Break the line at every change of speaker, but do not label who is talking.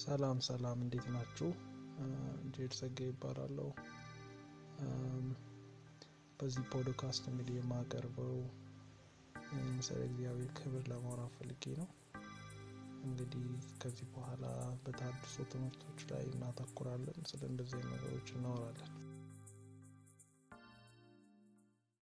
ሰላም ሰላም፣ እንዴት ናችሁ? ጄድ ጸጋ ይባላለሁ። በዚህ ፖድካስት እንግዲህ የማቀርበው ስለ እግዚአብሔር ክብር ለማውራት ፈልጌ ነው። እንግዲህ ከዚህ በኋላ በተሃድሶ ትምህርቶች ላይ እናተኩራለን። ስለ እንደዚህ ነገሮች እናወራለን።